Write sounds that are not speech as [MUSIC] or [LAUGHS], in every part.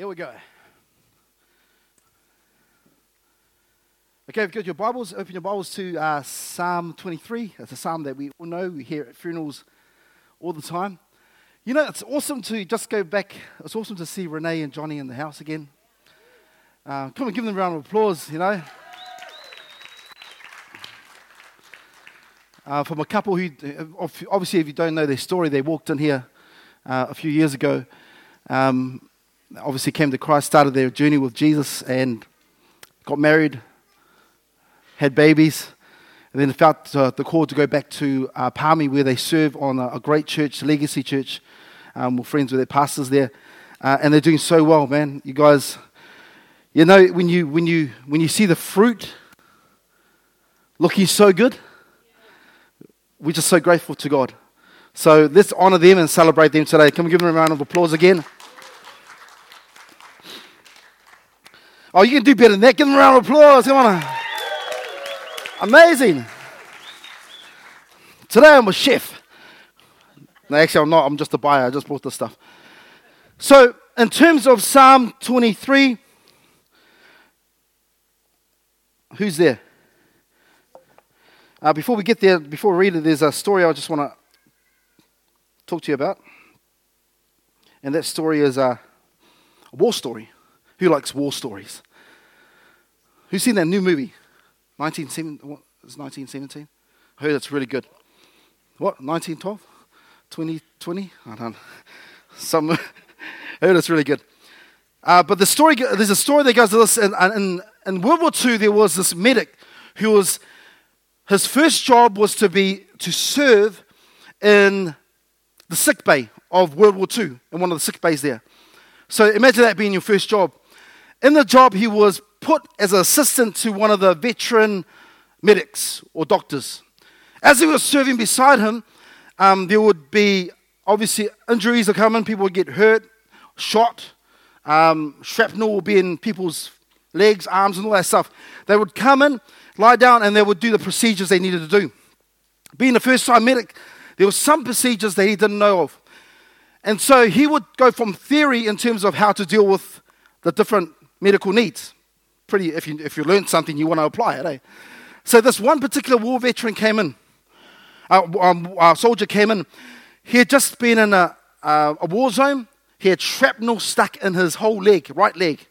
Here we go. Okay, got your Bibles, open your Bibles to uh, Psalm 23. It's a psalm that we all know. We hear at funerals all the time. You know, it's awesome to just go back. It's awesome to see Renee and Johnny in the house again. Uh, come and give them a round of applause, you know. Uh, from a couple who, obviously, if you don't know their story, they walked in here uh, a few years ago. Um, obviously came to Christ, started their journey with Jesus, and got married, had babies, and then felt uh, the call to go back to uh, Palmy, where they serve on a, a great church, Legacy Church. Um, we're friends with their pastors there, uh, and they're doing so well, man. You guys, you know, when you when you when you see the fruit looking so good, we're just so grateful to God. So let's honor them and celebrate them today. Can we give them a round of applause again? Oh, you can do better than that. Give them a round of applause. Come on. Amazing. Today I'm a chef. No, actually, I'm not. I'm just a buyer. I just bought this stuff. So, in terms of Psalm 23, who's there? Uh, before we get there, before we read it, there's a story I just want to talk to you about. And that story is a war story. Who likes war stories? Who's seen that new movie? 1917? I heard it's really good. What? 1912? 2020? I don't know. [LAUGHS] Some, [LAUGHS] I heard it's really good. Uh, but the story, there's a story that goes to this. In, in, in World War II, there was this medic who was, his first job was to be, to serve in the sick bay of World War II, in one of the sick bays there. So imagine that being your first job. In the job, he was put as an assistant to one of the veteran medics or doctors. As he was serving beside him, um, there would be obviously injuries are coming, people would get hurt, shot, um, shrapnel would be in people's legs, arms, and all that stuff. They would come in, lie down, and they would do the procedures they needed to do. Being a first time medic, there were some procedures that he didn't know of. And so he would go from theory in terms of how to deal with the different medical needs. Pretty, if you, if you learned something, you want to apply it, eh? So this one particular war veteran came in, uh, um, a soldier came in. He had just been in a, uh, a war zone. He had shrapnel stuck in his whole leg, right leg.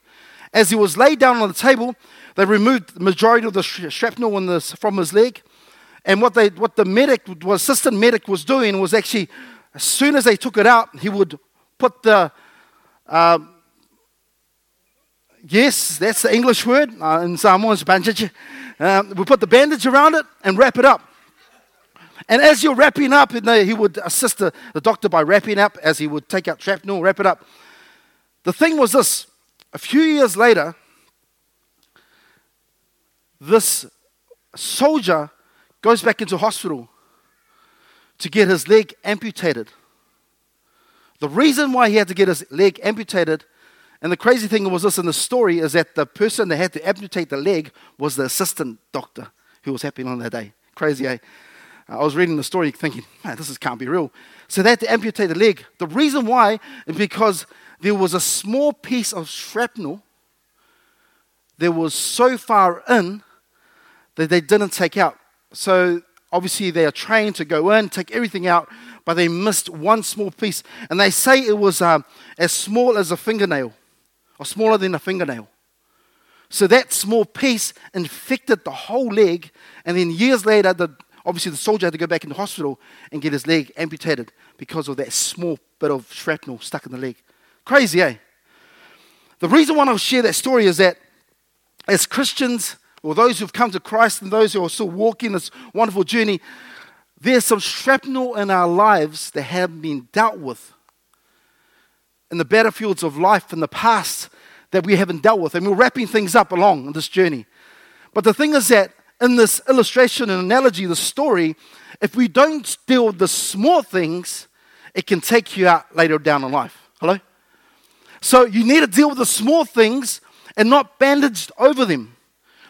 As he was laid down on the table, they removed the majority of the shrapnel from his leg. And what, they, what the medic, what assistant medic was doing was actually, as soon as they took it out, he would put the, uh, Yes, that's the English word. Uh, in Samoan, bandage. Um, we put the bandage around it and wrap it up. And as you're wrapping up, he would assist the, the doctor by wrapping up as he would take out shrapnel, wrap it up. The thing was this a few years later, this soldier goes back into hospital to get his leg amputated. The reason why he had to get his leg amputated and the crazy thing was this in the story is that the person that had to amputate the leg was the assistant doctor who was happening on that day. Crazy, eh? I was reading the story thinking, man, this is, can't be real. So they had to amputate the leg. The reason why is because there was a small piece of shrapnel that was so far in that they didn't take out. So obviously they are trained to go in, take everything out, but they missed one small piece. And they say it was um, as small as a fingernail or smaller than a fingernail. So that small piece infected the whole leg, and then years later, the, obviously the soldier had to go back into hospital and get his leg amputated because of that small bit of shrapnel stuck in the leg. Crazy, eh? The reason why I'll share that story is that as Christians, or those who've come to Christ and those who are still walking this wonderful journey, there's some shrapnel in our lives that have been dealt with in the battlefields of life in the past that we haven't dealt with. And we're wrapping things up along this journey. But the thing is that in this illustration and analogy, the story, if we don't deal with the small things, it can take you out later down in life. Hello? So you need to deal with the small things and not bandaged over them.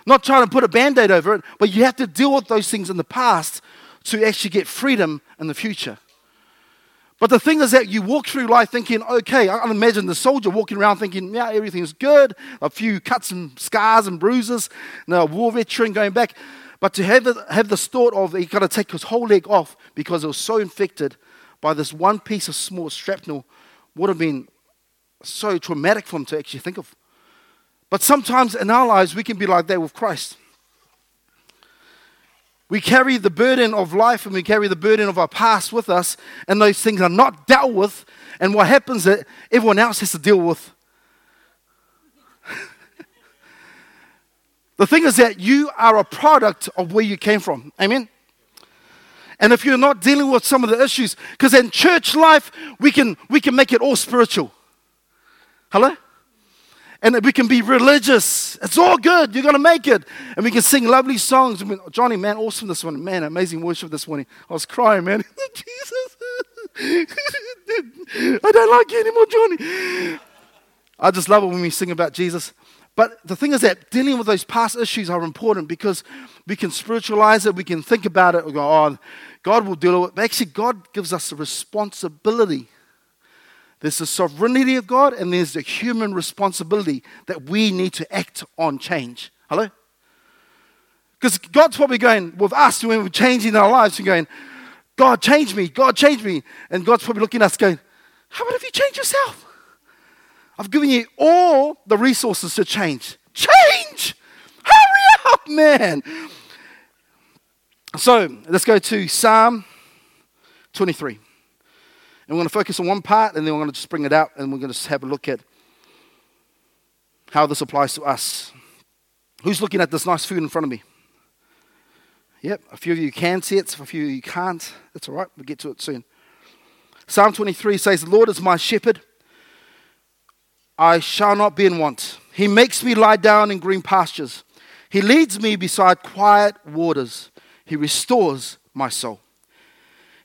Not trying to put a band aid over it, but you have to deal with those things in the past to actually get freedom in the future. But the thing is that you walk through life thinking, okay, I imagine the soldier walking around thinking, yeah, everything's good, a few cuts and scars and bruises, and a war veteran going back. But to have, have this thought of he got to take his whole leg off because it was so infected by this one piece of small shrapnel would have been so traumatic for him to actually think of. But sometimes in our lives, we can be like that with Christ. We carry the burden of life and we carry the burden of our past with us, and those things are not dealt with. And what happens is everyone else has to deal with. [LAUGHS] the thing is that you are a product of where you came from. Amen? And if you're not dealing with some of the issues, because in church life, we can, we can make it all spiritual. Hello? And that we can be religious. It's all good. You're going to make it. And we can sing lovely songs. I mean, Johnny, man, awesome this morning. Man, amazing worship this morning. I was crying, man. [LAUGHS] Jesus. [LAUGHS] I don't like you anymore, Johnny. I just love it when we sing about Jesus. But the thing is that dealing with those past issues are important because we can spiritualize it, we can think about it, we go, oh, God will deal with it. But actually, God gives us a responsibility there's the sovereignty of God, and there's the human responsibility that we need to act on change. Hello? Because God's probably going with us when we're changing our lives and going, God, change me, God, change me. And God's probably looking at us going, How about if you change yourself? I've given you all the resources to change. Change! Hurry up, man! So let's go to Psalm 23. And we're going to focus on one part and then we're going to just bring it out and we're going to have a look at how this applies to us. Who's looking at this nice food in front of me? Yep, a few of you can see it, a few of you can't. That's all right, we'll get to it soon. Psalm 23 says, The Lord is my shepherd. I shall not be in want. He makes me lie down in green pastures. He leads me beside quiet waters. He restores my soul.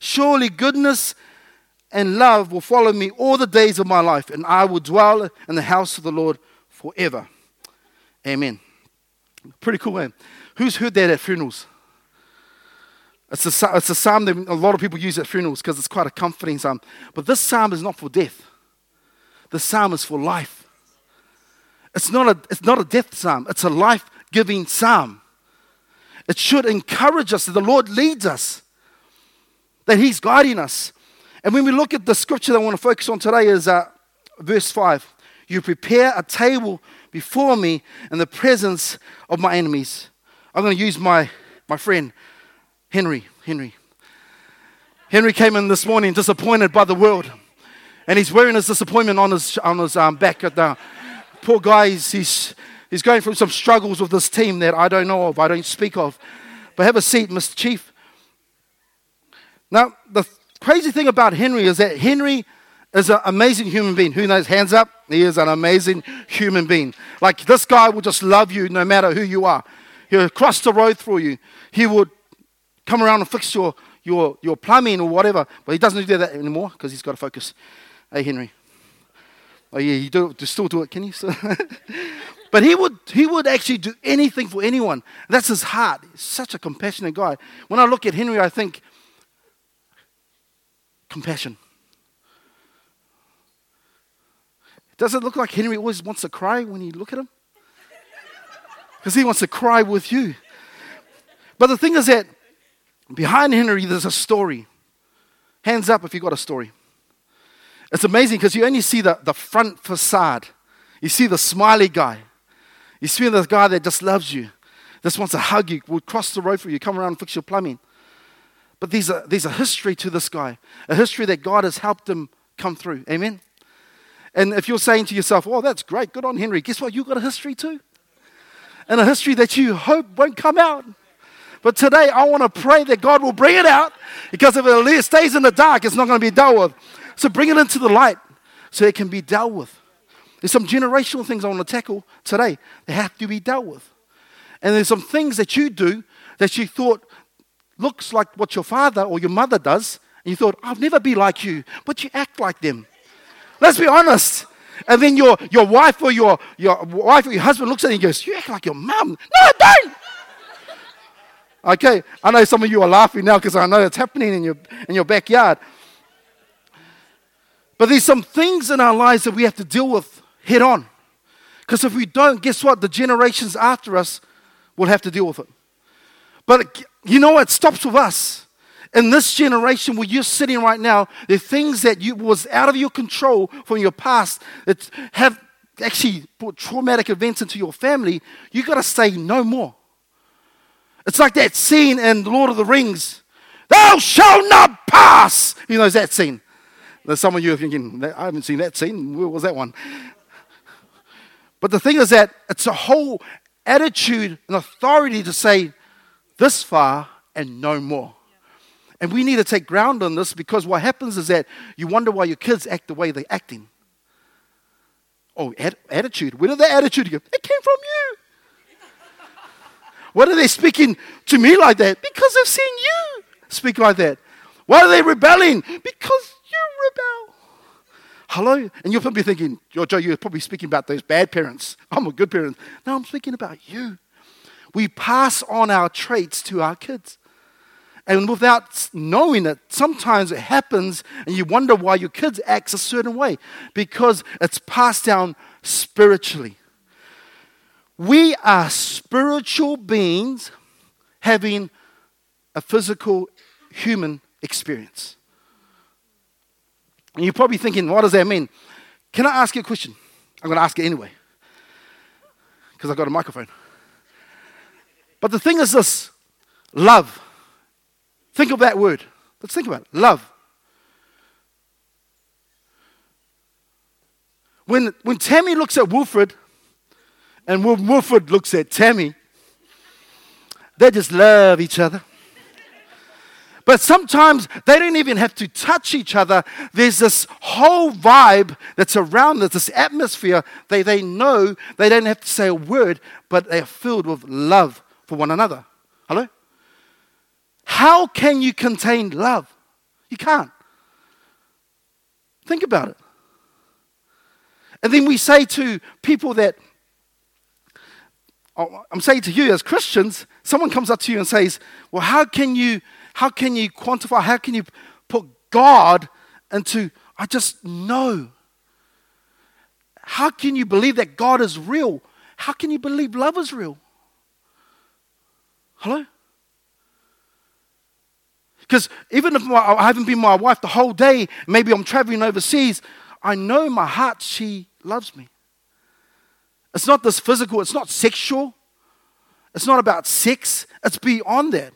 Surely goodness and love will follow me all the days of my life, and I will dwell in the house of the Lord forever. Amen. Pretty cool, man. Who's heard that at funerals? It's a, it's a psalm that a lot of people use at funerals because it's quite a comforting psalm. But this psalm is not for death. The psalm is for life. It's not a, it's not a death psalm, it's a life giving psalm. It should encourage us that the Lord leads us that He's guiding us. And when we look at the scripture that I want to focus on today is uh, verse 5. You prepare a table before me in the presence of my enemies. I'm going to use my, my friend, Henry. Henry. Henry came in this morning disappointed by the world. And he's wearing his disappointment on his, on his um, back. At the, poor guy, he's, he's, he's going through some struggles with this team that I don't know of, I don't speak of. But have a seat, Mr. Chief. Now, the crazy thing about Henry is that Henry is an amazing human being. Who knows? Hands up. He is an amazing human being. Like this guy will just love you no matter who you are. He'll cross the road for you. He would come around and fix your, your, your plumbing or whatever. But he doesn't do that anymore because he's got to focus. Hey, Henry. Oh, yeah, you do, do still do it, can you? [LAUGHS] but he would, he would actually do anything for anyone. That's his heart. He's such a compassionate guy. When I look at Henry, I think, compassion. Does it look like Henry always wants to cry when you look at him? [LAUGHS] Because he wants to cry with you. But the thing is that behind Henry, there's a story. Hands up if you got a story. It's amazing because you only see the, the front facade. You see the smiley guy. You see the guy that just loves you, just wants to hug you, will cross the road for you, come around and fix your plumbing. But there's a, there's a history to this guy, a history that God has helped him come through. Amen? And if you're saying to yourself, oh, that's great, good on Henry, guess what? You've got a history too. And a history that you hope won't come out. But today, I want to pray that God will bring it out because if it stays in the dark, it's not going to be dealt with. So bring it into the light so it can be dealt with. There's some generational things I want to tackle today that have to be dealt with. And there's some things that you do that you thought looks like what your father or your mother does, and you thought, I'll never be like you, but you act like them. Let's be honest. And then your, your wife or your, your wife or your husband looks at you and goes, You act like your mum. No, don't. okay, I know some of you are laughing now because I know it's happening in your, in your backyard. But there's some things in our lives that we have to deal with head on. Because if we don't, guess what? The generations after us will have to deal with it. But you know what? Stops with us in this generation where you're sitting right now, the things that you was out of your control from your past that have actually brought traumatic events into your family, you got to say no more. It's like that scene in Lord of the Rings. Thou shalt not pass. You know that scene. There's some of you are thinking, I haven't seen that scene. Where was that one? But the thing is that it's a whole attitude and authority to say this far and no more. And we need to take ground on this because what happens is that you wonder why your kids act the way they're acting. Oh, ad- attitude. Where did that attitude go? It came from you. Why are they speaking to me like that? Because they've seen you speak like that. Why are they rebelling? Because you rebel. Hello? And you're probably thinking, Joe, you're probably speaking about those bad parents. I'm a good parent. No, I'm speaking about you. We pass on our traits to our kids. And without knowing it, sometimes it happens and you wonder why your kids act a certain way because it's passed down spiritually. We are spiritual beings having a physical human experience. And you're probably thinking, what does that mean? Can I ask you a question? I'm going to ask it anyway because I've got a microphone. But the thing is this love. Think of that word. Let's think about it. Love. When, when Tammy looks at Wilfred, and when Wilfred looks at Tammy, they just love each other. But sometimes they don't even have to touch each other. There's this whole vibe that's around this, this atmosphere. They, they know they don't have to say a word, but they are filled with love for one another. Hello? How can you contain love? You can't. Think about it. And then we say to people that, oh, I'm saying to you as Christians, someone comes up to you and says, Well, how can you, how can you quantify, how can you put God into, I just know. How can you believe that God is real? How can you believe love is real? Hello? Because even if my, I haven't been my wife the whole day, maybe I'm traveling overseas, I know my heart she loves me. It's not this physical, it's not sexual, it's not about sex, it's beyond that.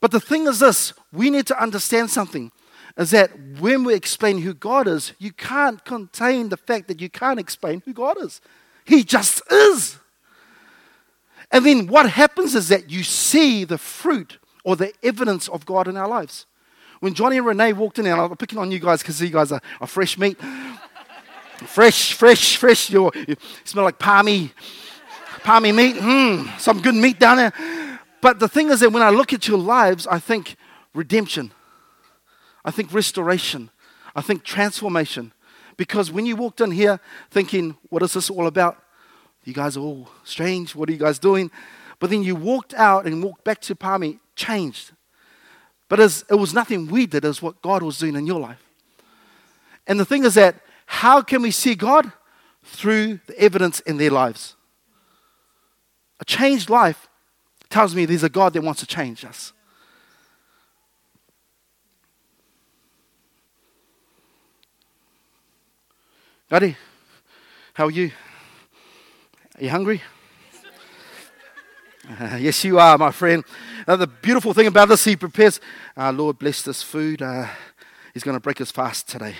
But the thing is this we need to understand something is that when we explain who God is, you can't contain the fact that you can't explain who God is. He just is. And then what happens is that you see the fruit or the evidence of God in our lives. When Johnny and Renee walked in, and I'm picking on you guys because you guys are, are fresh meat. fresh, fresh, fresh. You're, you smell like palmy, palmy meat. Mm, some good meat down there. But the thing is that when I look at your lives, I think redemption. I think restoration. I think transformation. Because when you walked in here thinking, what is this all about? You guys are all strange. What are you guys doing? But then you walked out and walked back to Palmy changed. But as, it was nothing we did, it was what God was doing in your life. And the thing is that how can we see God? Through the evidence in their lives. A changed life tells me there's a God that wants to change us. Daddy, how are you? Are you hungry? [LAUGHS] Uh, yes, you are, my friend. Uh, the beautiful thing about this, he prepares. Uh, Lord, bless this food. Uh, he's going to break his fast today.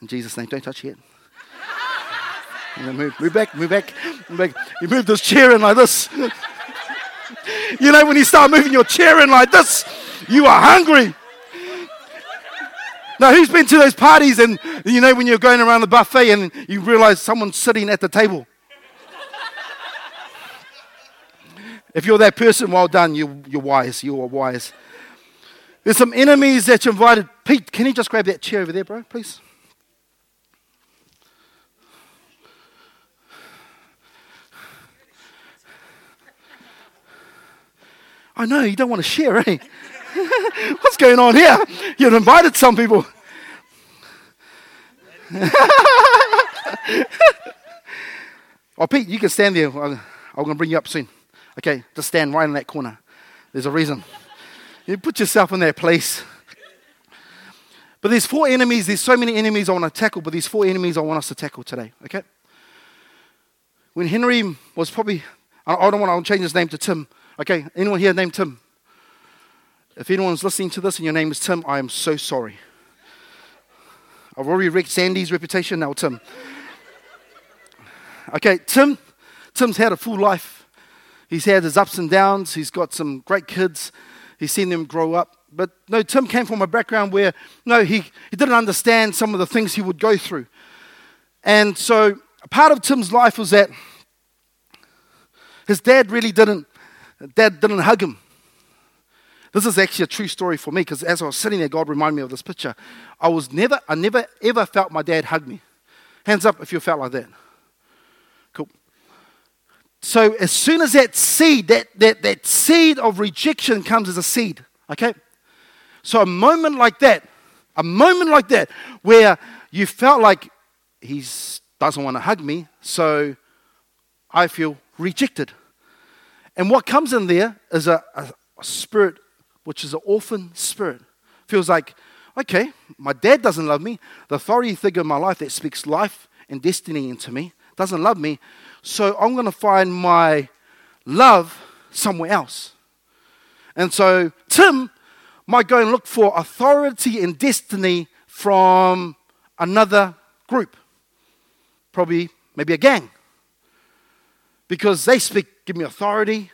In Jesus' name, don't touch it [LAUGHS] move, move back, move back, move back. You move this chair in like this. [LAUGHS] you know, when you start moving your chair in like this, you are hungry. Now, who's been to those parties and you know when you're going around the buffet and you realize someone's sitting at the table? if you're that person, well done. You, you're wise. You are wise. There's some enemies that you invited. Pete, can you just grab that chair over there, bro, please? I know, you don't want to share, eh? [LAUGHS] What's going on here? You've invited some people. [LAUGHS] oh, Pete, you can stand there. I'm going to bring you up soon. Okay, just stand right in that corner. There's a reason. You put yourself in that place. But there's four enemies. There's so many enemies I want to tackle, but there's four enemies I want us to tackle today. Okay? When Henry was probably, I don't want to change his name to Tim. Okay, anyone here named Tim? If anyone's listening to this and your name is Tim, I am so sorry. I've already wrecked Sandy's reputation, now Tim. Okay, Tim, Tim's had a full life. He's had his ups and downs. He's got some great kids. He's seen them grow up. But no, Tim came from a background where, no, he, he didn't understand some of the things he would go through. And so part of Tim's life was that his dad really didn't Dad didn't hug him. This is actually a true story for me because as I was sitting there, God reminded me of this picture. I was never, I never ever felt my dad hug me. Hands up if you felt like that. Cool. So as soon as that seed, that, that, that seed of rejection comes as a seed, okay? So a moment like that, a moment like that, where you felt like he doesn't want to hug me, so I feel rejected. And what comes in there is a, a, a spirit which is an orphan spirit. Feels like, okay, my dad doesn't love me. The authority figure in my life that speaks life and destiny into me doesn't love me. So I'm going to find my love somewhere else. And so Tim might go and look for authority and destiny from another group, probably maybe a gang, because they speak give me authority,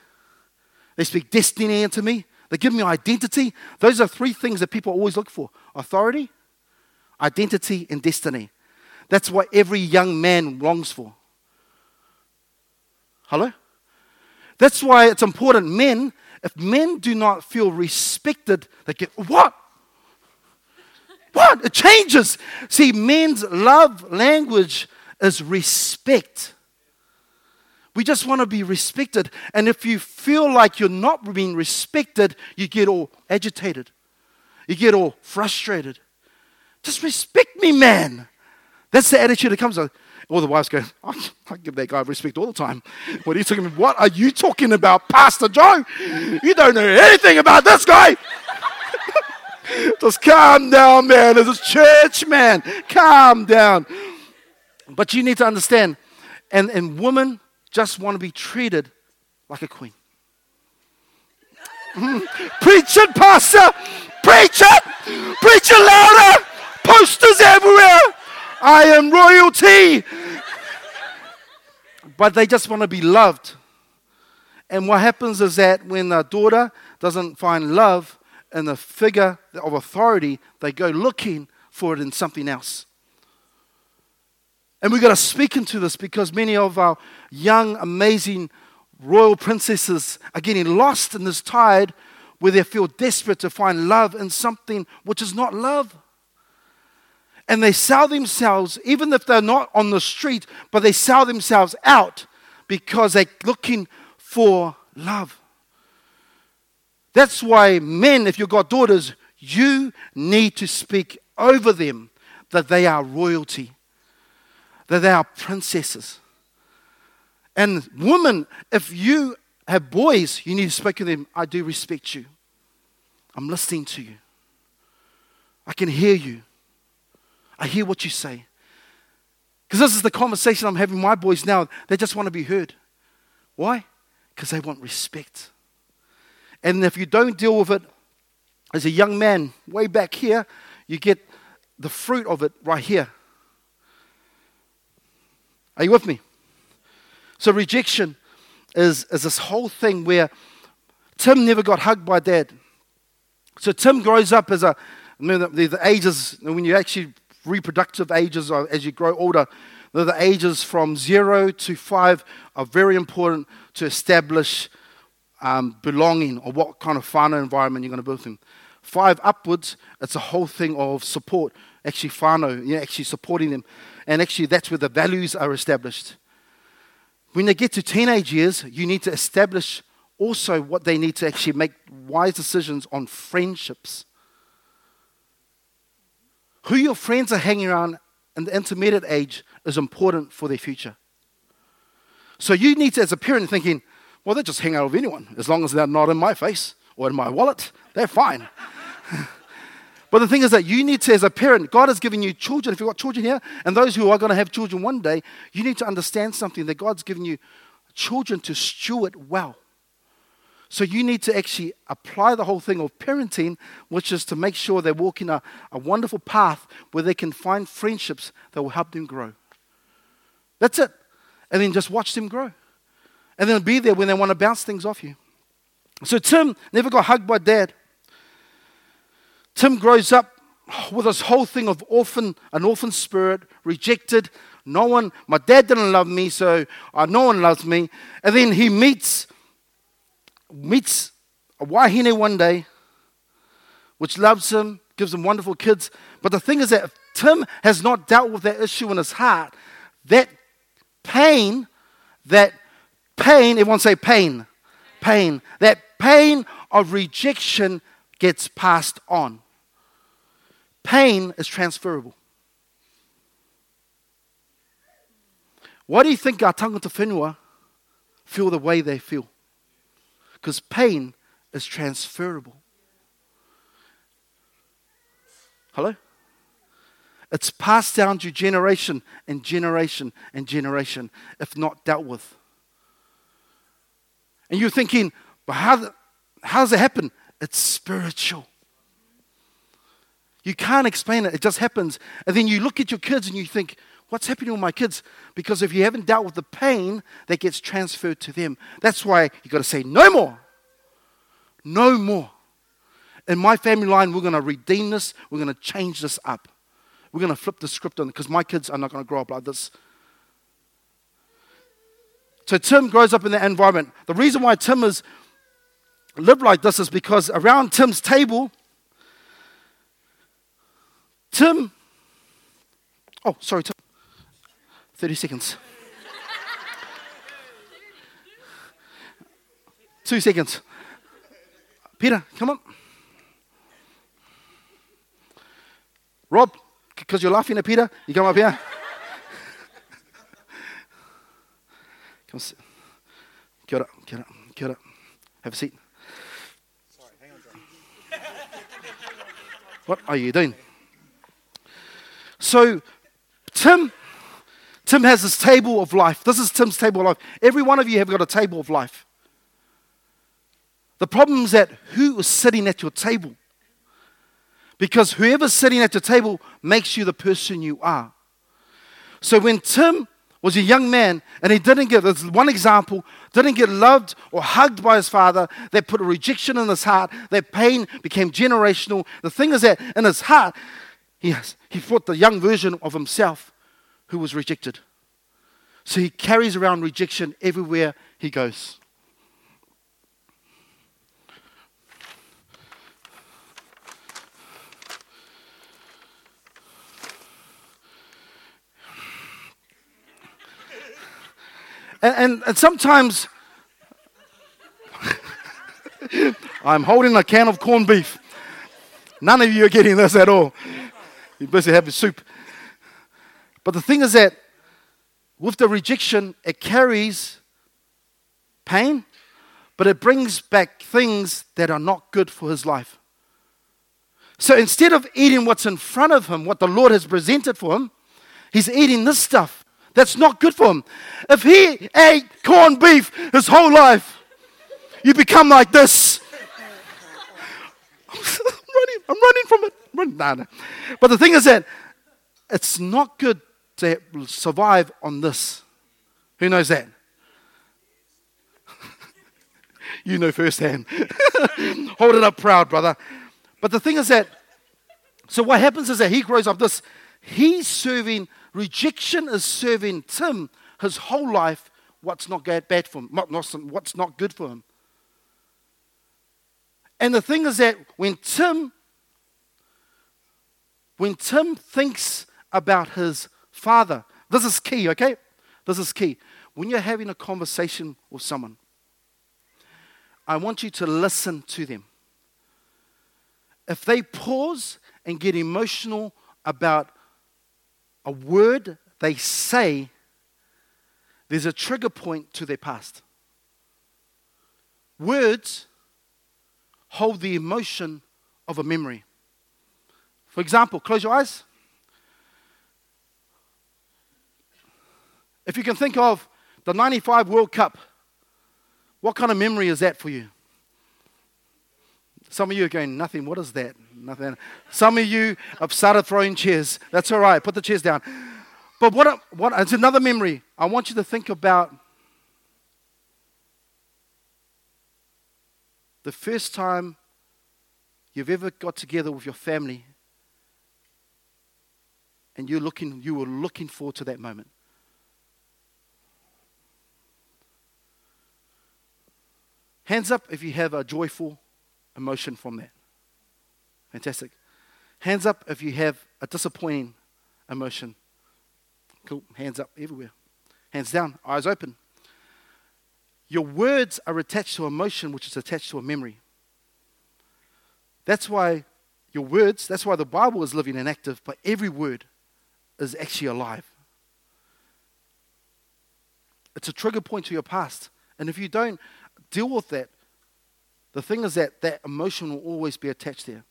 they speak destiny into me, they give me identity. Those are three things that people always look for authority, identity, and destiny. That's what every young man longs for. Hello? That's why it's important. Men, if men do not feel respected, they get, what? What? It changes. See, men's love language is respect. We just want to be respected. And if you feel like you're not being respected, you get all agitated. You get all frustrated. Just respect me, man. That's the attitude that comes. All the wives go, I, I give that guy respect all the time. What are you talking about? What are you talking about, Pastor Joe? You don't know anything about this guy. [LAUGHS] Just calm down, man. This is church, man. Calm down. But you need to understand, and, and women, just want to be treated like a queen. Mm. Preach it, Pastor! Preach it! Preach it louder! Posters everywhere! I am royalty! But they just want to be loved. And what happens is that when a daughter doesn't find love in the figure of authority, they go looking for it in something else. And we've got to speak into this because many of our young, amazing royal princesses are getting lost in this tide where they feel desperate to find love in something which is not love. And they sell themselves, even if they're not on the street, but they sell themselves out because they're looking for love. That's why, men, if you've got daughters, you need to speak over them that they are royalty that they are princesses. And women, if you have boys, you need to speak to them. I do respect you. I'm listening to you. I can hear you. I hear what you say. Because this is the conversation I'm having with my boys now. They just want to be heard. Why? Because they want respect. And if you don't deal with it as a young man, way back here, you get the fruit of it right here. Are you with me? So, rejection is, is this whole thing where Tim never got hugged by dad. So, Tim grows up as a Remember, the, the ages, when you actually reproductive ages are, as you grow older, the ages from zero to five are very important to establish um, belonging or what kind of whānau environment you're going to build in. Five upwards, it's a whole thing of support, actually whānau, you know, actually supporting them. And actually, that's where the values are established. When they get to teenage years, you need to establish also what they need to actually make wise decisions on friendships. Who your friends are hanging around in the intermediate age is important for their future. So you need to, as a parent, thinking, well, they just hang out with anyone. As long as they're not in my face or in my wallet, they're fine. [LAUGHS] but the thing is that you need to, as a parent, God has given you children. If you've got children here, and those who are going to have children one day, you need to understand something that God's given you children to steward well. So you need to actually apply the whole thing of parenting, which is to make sure they're walking a, a wonderful path where they can find friendships that will help them grow. That's it. And then just watch them grow. And then be there when they want to bounce things off you. So Tim never got hugged by dad. Tim grows up with this whole thing of orphan, an orphan spirit, rejected. No one, my dad didn't love me, so uh, no one loves me. And then he meets meets a wahine one day, which loves him, gives him wonderful kids. But the thing is that if Tim has not dealt with that issue in his heart, that pain, that pain, everyone say pain, pain, that pain of rejection gets passed on. Pain is transferable. Why do you think our tangata whenua feel the way they feel? because pain is transferable. Hello? It's passed down to generation and generation and generation if not dealt with. And you're thinking, but how, how does it happen? It's spiritual. You can't explain it, it just happens. And then you look at your kids and you think, what's happening with my kids? Because if you haven't dealt with the pain that gets transferred to them, that's why you've got to say, no more. No more. In my family line, we're going to redeem this. We're going to change this up. We're going to flip the script on because my kids are not going to grow up like this. So Tim grows up in that environment. The reason why Tim is lived like this is because around Tim's table, Tim, oh, sorry, Tim, 30 seconds. Two seconds. Peter, come on. Rob, because you're laughing at Peter, you come up here. come sit. Get up, get up, get up. Have a seat. Sorry, hang on, John. What are you doing? So, Tim, Tim has this table of life. This is Tim's table of life. Every one of you have got a table of life. The problem is that who is sitting at your table? Because whoever's sitting at your table makes you the person you are. So when Tim was a young man and he didn't get, there's one example, didn't get loved or hugged by his father, that put a rejection in his heart, that pain became generational. The thing is that in his heart, he, he fought the young version of himself who was rejected. So he carries around rejection everywhere he goes. And, and, and sometimes [LAUGHS] I'm holding a can of corned beef. None of you are getting this at all. You're busy having soup. But the thing is that with the rejection, it carries pain, but it brings back things that are not good for his life. So instead of eating what's in front of him, what the Lord has presented for him, he's eating this stuff. That's not good for him. If he ate corned beef his whole life, you become like this. [LAUGHS] I'm running, I'm running from it. Running, nah, nah. But the thing is that it's not good to survive on this. Who knows that? [LAUGHS] you know firsthand. [LAUGHS] Hold it up proud, brother. But the thing is that So what happens is that he grows up this, he's serving, rejection is serving Tim his whole life what's not bad for him, what's not good for him. And the thing is that when Tim, when Tim thinks about his father, this is key, okay? This is key. When you're having a conversation with someone, I want you to listen to them. If they pause and get emotional about a word they say, there's a trigger point to their past. Words hold the emotion of a memory. For example, close your eyes. If you can think of the 95 World Cup, what kind of memory is that for you? Some of you are going, nothing. What is that? Nothing. Some of you have started throwing chairs. That's all right. Put the chairs down. But what, what, it's another memory. I want you to think about the first time you've ever got together with your family and you're looking, you were looking forward to that moment. Hands up if you have a joyful emotion from that. Fantastic. Hands up if you have a disappointing emotion. Cool. Hands up everywhere. Hands down. Eyes open. Your words are attached to emotion, which is attached to a memory. That's why your words, that's why the Bible is living and active, but every word is actually alive. It's a trigger point to your past. And if you don't deal with that, the thing is that that emotion will always be attached there.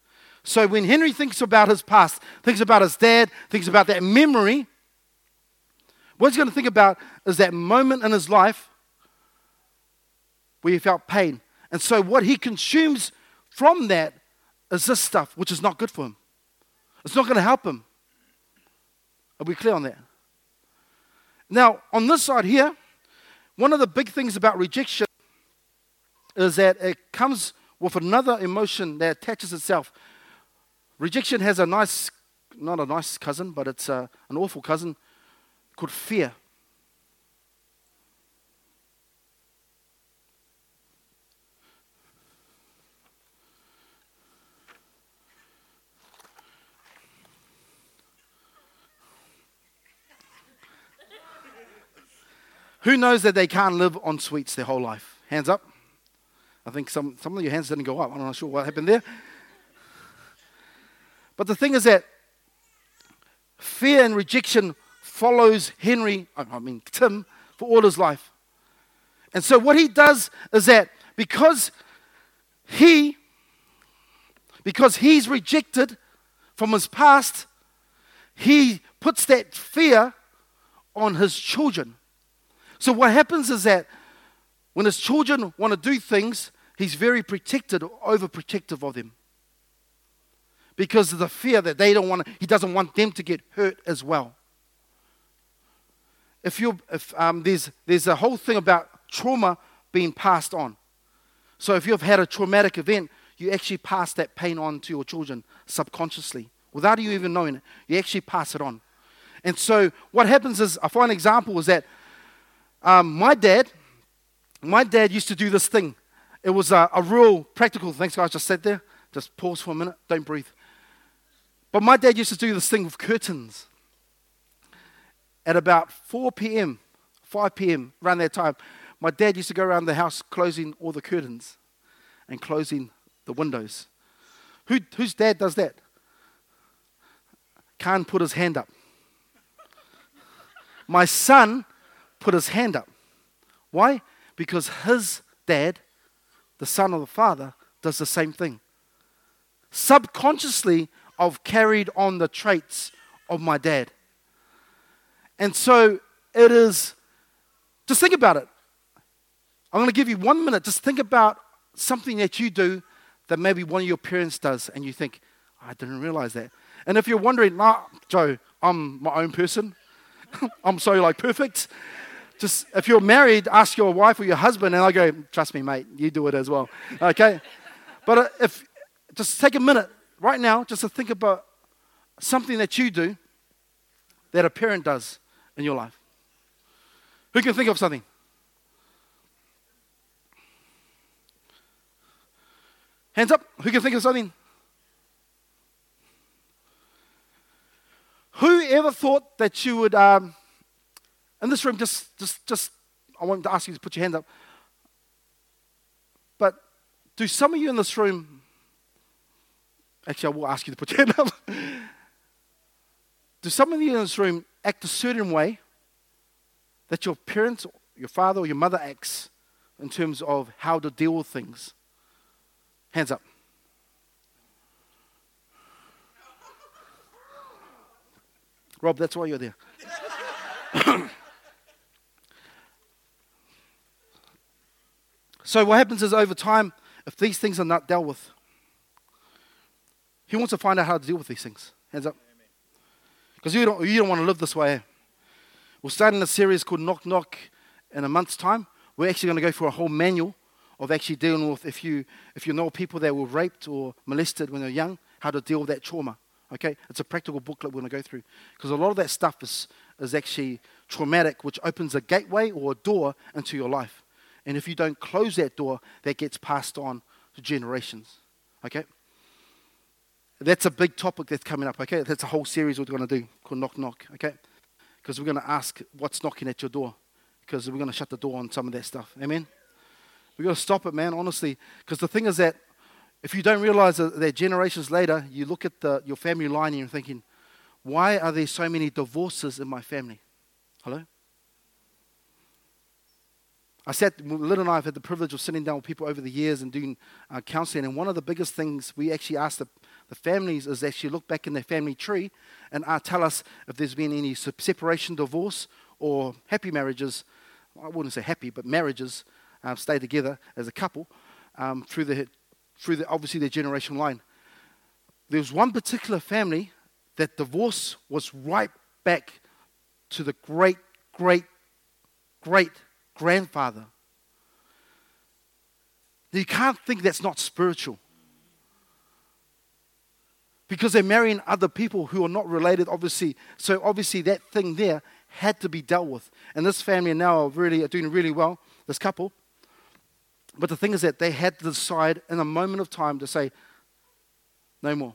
So when Henry thinks about his past, thinks about his dad, thinks about that memory, what he's going to think about is that moment in his life where he felt pain. And so what he consumes from that is this stuff, which is not good for him. It's not going to help him. Are we clear on that? Now, on this side here, one of the big things about rejection is that it comes with another emotion that attaches itself. Rejection has a nice, not a nice cousin, but it's a, an awful cousin called fear. Who knows that they can't live on sweets their whole life? Hands up. I think some, some of your hands didn't go up. I'm not sure what happened there. But the thing is that fear and rejection follows Henry, I mean Tim, for all his life. And so what he does is that because he because he's rejected from his past, he puts that fear on his children. So what happens is that when his children want to do things, he's very protected, overprotective of them. Because of the fear that they don't want, he doesn't want them to get hurt as well if you if um, there's there's a whole thing about trauma being passed on. So if you've had a traumatic event, you actually pass that pain on to your children subconsciously without you even knowing it. You actually pass it on. And so what happens is, I find an example is that um, my dad, my dad used to do this thing. It was a, a real practical. Thanks, guys. Just sit there. Just pause for a minute. Don't breathe. But my dad used to do this thing with curtains at about 4 p.m., 5 p.m., around that time, my dad used to go around the house closing all the curtains and closing the windows. Who, whose dad does that? Can't put his hand up. My son put his hand up. Why? Because his dad, the son of the father, does the same thing. Subconsciously, I've carried on the traits of my dad. And so it is, just think about it. I'm going to give you one minute. Just think about something that you do that maybe one of your parents does, and you think, I didn't realize that. And if you're wondering, nah, Joe, I'm my own person. [LAUGHS] I'm so like perfect. Just if you're married, ask your wife or your husband, and I go, trust me, mate, you do it as well. Okay? but uh, if just take a minute right now just to think about something that you do that a parent does in your life? Who can think of something? Hands up. Who can think of something? Who ever thought that you would, um, in this room, just, just, just, I want to ask you to put your hand up. But do some of you in this room, actually, I will ask you to put your hand up. do some of you in this room act a certain way that your parents, your father, or your mother acts in terms of how to deal with things? Hands up. Rob, that's why you're there. [LAUGHS] so, what happens is over time, if these things are not dealt with, he wants to find out how to deal with these things. Hands up. Because you don't, you don't want to live this way. We're starting a series called Knock Knock in a month's time. We're actually going to go through a whole manual of actually dealing with if you, if you know people that were raped or molested when they're young, how to deal with that trauma. Okay? It's a practical booklet we're going to go through. Because a lot of that stuff is, is actually traumatic, which opens a gateway or a door into your life. And if you don't close that door, that gets passed on to generations. Okay? That's a big topic that's coming up, okay? That's a whole series we're going to do called Knock Knock, okay? Because we're going to ask what's knocking at your door. Because we're going to shut the door on some of that stuff. Amen? We've got to stop it, man, honestly. Because the thing is that if you don't realize that, generations later, you look at the, your family line and you're thinking, why are there so many divorces in my family? Hello? I sat, Lynn and I have had the privilege of sitting down with people over the years and doing uh, counseling. And one of the biggest things we actually ask the, the families is actually look back in their family tree and uh, tell us if there's been any separation, divorce, or happy marriages. I wouldn't say happy, but marriages uh, stay together as a couple um, through, the, through the, obviously their generation line. There was one particular family that divorce was right back to the great, great, great grandfather. You can't think that's not spiritual. Because they're marrying other people who are not related, obviously. So, obviously, that thing there had to be dealt with. And this family now are really are doing really well, this couple. But the thing is that they had to decide in a moment of time to say, no more.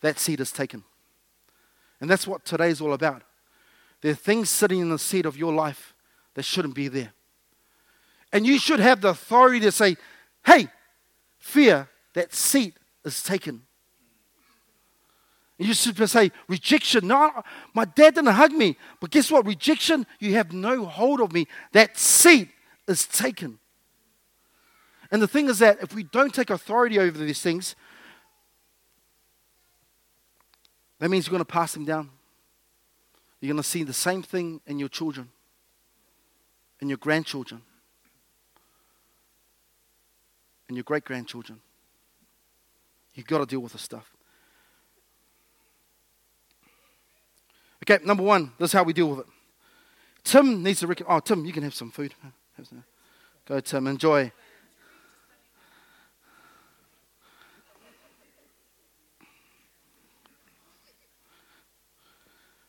That seat is taken. And that's what today's all about. There are things sitting in the seat of your life that shouldn't be there. And you should have the authority to say, hey, fear, that seat is taken. And you should say, rejection. No, my dad didn't hug me. But guess what? Rejection, you have no hold of me. That seat is taken. And the thing is that if we don't take authority over these things, that means you're going to pass them down. You're going to see the same thing in your children, in your grandchildren, and your great grandchildren. You've got to deal with this stuff. Okay, number one, this is how we deal with it. Tim needs to. recognize. oh, Tim, you can have some food. [LAUGHS] Go, Tim, enjoy.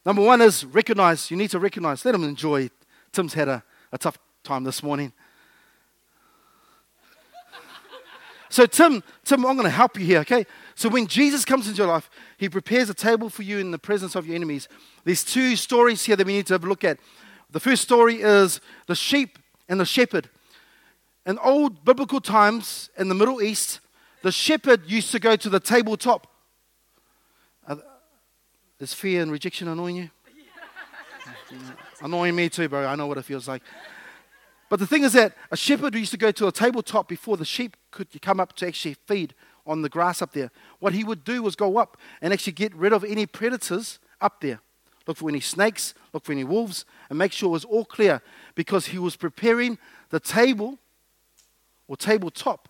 Number one is recognize. You need to recognize. Let him enjoy. Tim's had a, a tough time this morning. So, Tim, Tim, I'm going to help you here, okay? So, when Jesus comes into your life, he prepares a table for you in the presence of your enemies. There's two stories here that we need to have a look at. The first story is the sheep and the shepherd. In old biblical times in the Middle East, the shepherd used to go to the tabletop uh, is fear and rejection annoying you? Annoying me too, bro. I know what it feels like. But the thing is that a shepherd used to go to a tabletop before the sheep could come up to actually feed on the grass up there. What he would do was go up and actually get rid of any predators up there. Look for any snakes, look for any wolves, and make sure it was all clear because he was preparing the table or tabletop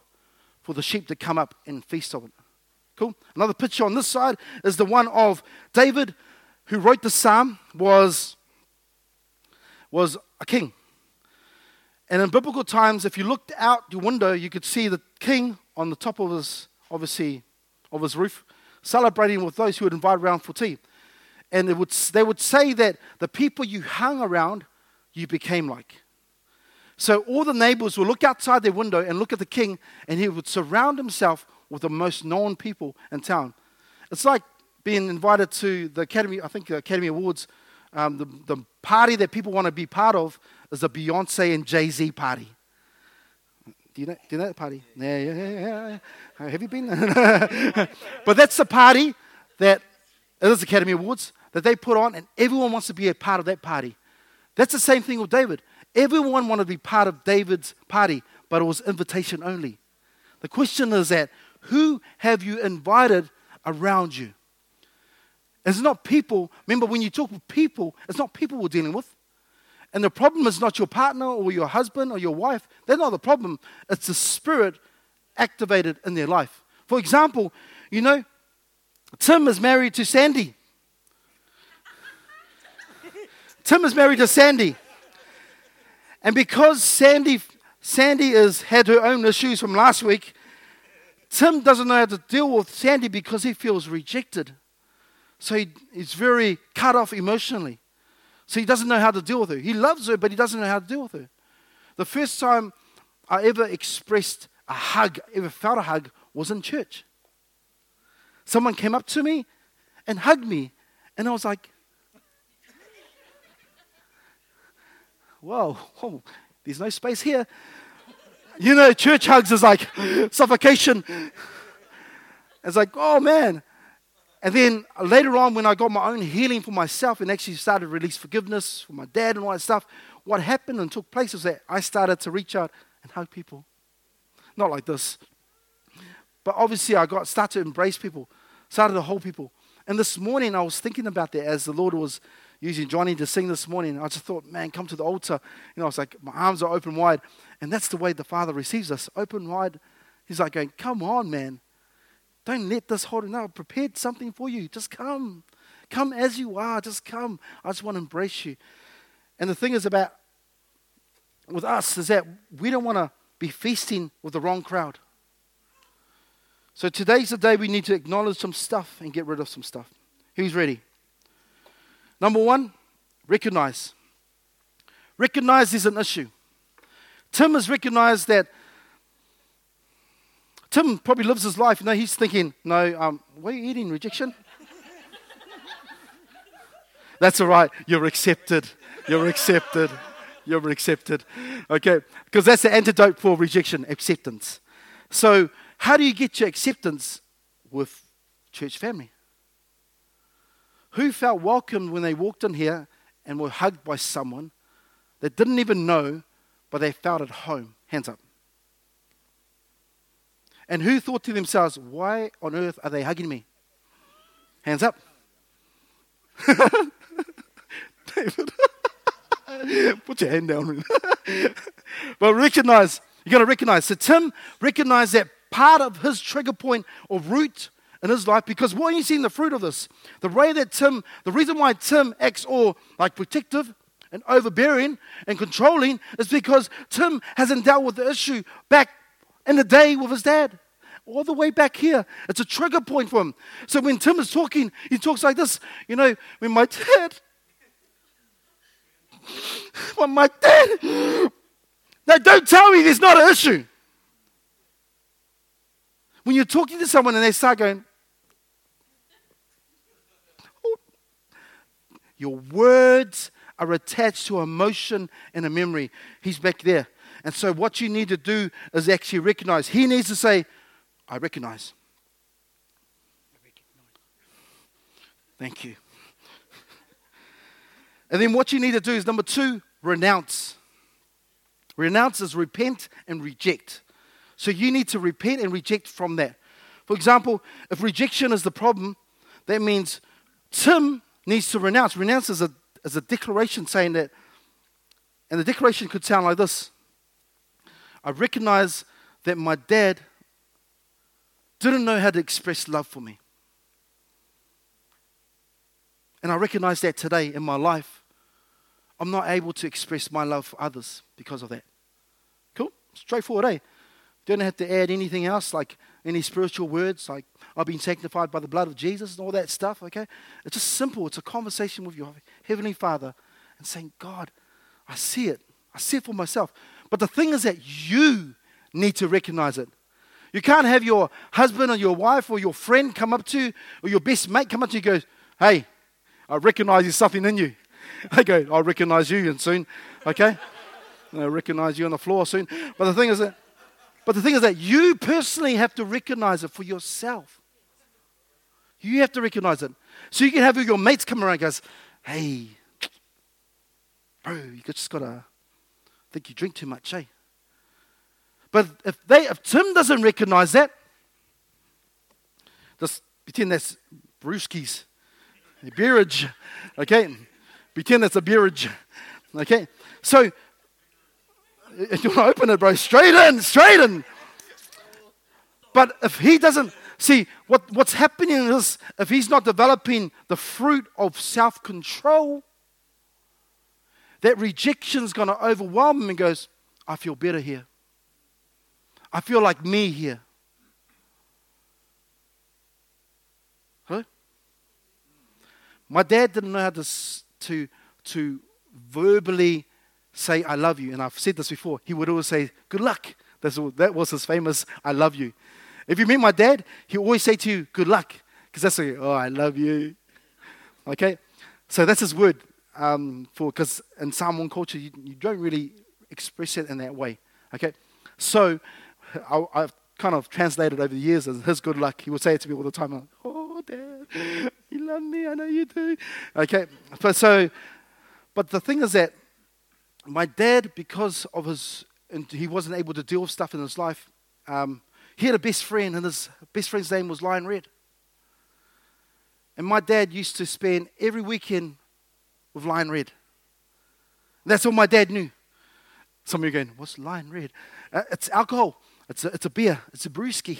for the sheep to come up and feast on it. Cool. Another picture on this side is the one of David, who wrote the psalm, was, was a king. And in biblical times, if you looked out your window, you could see the king on the top of his, obviously, of his roof, celebrating with those who would invite around for tea. And would, they would say that the people you hung around, you became like. So all the neighbors would look outside their window and look at the king, and he would surround himself with the most known people in town. It's like being invited to the Academy, I think the Academy Awards, um, the, the party that people want to be part of is the Beyonce and Jay Z party. Do you know, do you know that party? Yeah, yeah, yeah, yeah. Have you been? [LAUGHS] but that's the party that it is Academy Awards that they put on, and everyone wants to be a part of that party. That's the same thing with David. Everyone wanted to be part of David's party, but it was invitation only. The question is that who have you invited around you? It's not people. Remember, when you talk with people, it's not people we're dealing with. And the problem is not your partner or your husband or your wife. They're not the problem. It's the spirit activated in their life. For example, you know, Tim is married to Sandy. [LAUGHS] Tim is married to Sandy. And because Sandy, Sandy has had her own issues from last week, Tim doesn't know how to deal with Sandy because he feels rejected. So he, he's very cut off emotionally. So he doesn't know how to deal with her. He loves her, but he doesn't know how to deal with her. The first time I ever expressed a hug, ever felt a hug, was in church. Someone came up to me and hugged me, and I was like, whoa, whoa, there's no space here. You know, church hugs is like suffocation. It's like, oh man. And then later on, when I got my own healing for myself and actually started to release forgiveness for my dad and all that stuff, what happened and took place was that I started to reach out and hug people. Not like this. But obviously, I got started to embrace people, started to hold people. And this morning, I was thinking about that as the Lord was using Johnny to sing this morning. I just thought, man, come to the altar. You know, it's like my arms are open wide. And that's the way the Father receives us open wide. He's like going, come on, man. Don't let this hold you. I've prepared something for you. Just come. Come as you are. Just come. I just want to embrace you. And the thing is about with us is that we don't want to be feasting with the wrong crowd. So today's the day we need to acknowledge some stuff and get rid of some stuff. Who's ready? Number one, recognize. Recognize is an issue. Tim has recognized that. Tim probably lives his life. You know, he's thinking, no, um, what are you eating? Rejection? [LAUGHS] That's all right. You're accepted. You're accepted. You're accepted. Okay? Because that's the antidote for rejection acceptance. So, how do you get your acceptance with church family? Who felt welcomed when they walked in here and were hugged by someone that didn't even know, but they felt at home? Hands up. And who thought to themselves, why on earth are they hugging me? Hands up. [LAUGHS] David. [LAUGHS] Put your hand down. [LAUGHS] but recognize, you got to recognize. So Tim recognized that part of his trigger point or root in his life because what are you seeing the fruit of this? The way that Tim, the reason why Tim acts all like protective and overbearing and controlling is because Tim hasn't dealt with the issue back in the day with his dad. All the way back here. It's a trigger point for him. So when Tim is talking, he talks like this. You know, when my dad, when my dad, now don't tell me there's not an issue. When you're talking to someone and they start going, oh, Your words are attached to emotion and a memory. He's back there. And so, what you need to do is actually recognize. He needs to say, I recognize. Thank you. [LAUGHS] and then, what you need to do is number two, renounce. Renounce is repent and reject. So, you need to repent and reject from that. For example, if rejection is the problem, that means Tim needs to renounce. Renounce is a, is a declaration saying that, and the declaration could sound like this I recognize that my dad didn't know how to express love for me. And I recognize that today in my life. I'm not able to express my love for others because of that. Cool? Straightforward, eh? Don't have to add anything else, like any spiritual words, like I've been sanctified by the blood of Jesus and all that stuff, okay? It's just simple. It's a conversation with your Heavenly Father and saying, God, I see it. I see it for myself. But the thing is that you need to recognize it. You can't have your husband or your wife or your friend come up to you or your best mate come up to you and go, Hey, I recognize there's something in you. [LAUGHS] I go, I'll recognize you and soon, okay? I recognize you on the floor soon. But the thing is that, but the thing is that you personally have to recognize it for yourself. You have to recognize it. So you can have your mates come around and goes, hey, bro, you just gotta think you drink too much, eh? But if they if Tim doesn't recognize that, just pretend that's brewskis, a beerage, okay? Pretend that's a beerage, okay? So if you want to open it, bro, straight in, straight in. But if he doesn't, see, what, what's happening is if he's not developing the fruit of self control, that rejection is going to overwhelm him and goes, I feel better here. I feel like me here. Huh? My dad didn't know how to, to, to verbally say, I love you. And I've said this before. He would always say, Good luck. That's, that was his famous, I love you. If you meet my dad, he always say to you, Good luck. Because that's like, Oh, I love you. Okay? So that's his word. Um, for Because in Samoan culture, you, you, don't really express it in that way. Okay? So I, I've kind of translated over the years as his good luck. He would say it to me all the time. Like, oh, Dad, you love me. I know you do. Okay? But so, but the thing is that my dad, because of his, and he wasn't able to deal with stuff in his life, um, he had a best friend, and his best friend's name was Lion Red. And my dad used to spend every weekend with Lion Red. That's all my dad knew. Some of you are going, What's Lion Red? Uh, it's alcohol, it's a, it's a beer, it's a brewski.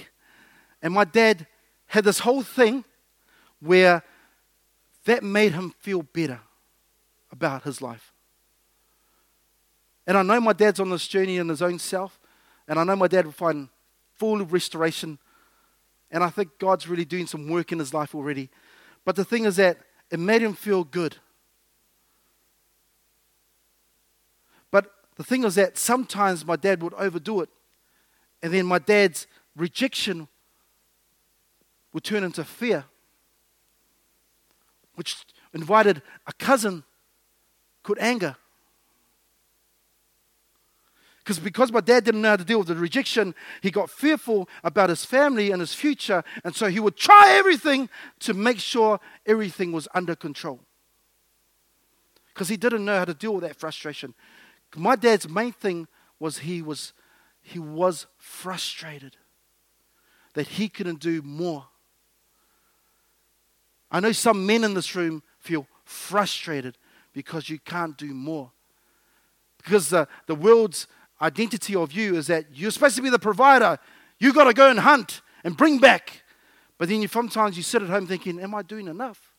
And my dad had this whole thing where that made him feel better about his life. And I know my dad's on this journey in his own self, and I know my dad will find full restoration. And I think God's really doing some work in his life already. But the thing is that it made him feel good. But the thing is that sometimes my dad would overdo it. And then my dad's rejection would turn into fear, which invited a cousin could anger. Because because my dad didn't know how to deal with the rejection, he got fearful about his family and his future, and so he would try everything to make sure everything was under control. Because he didn't know how to deal with that frustration. My dad's main thing was he was he was frustrated that he couldn't do more. I know some men in this room feel frustrated because you can't do more. Because the, the world's identity of you is that you're supposed to be the provider. You got to go and hunt and bring back. But then you, sometimes you sit at home thinking, Am I doing enough?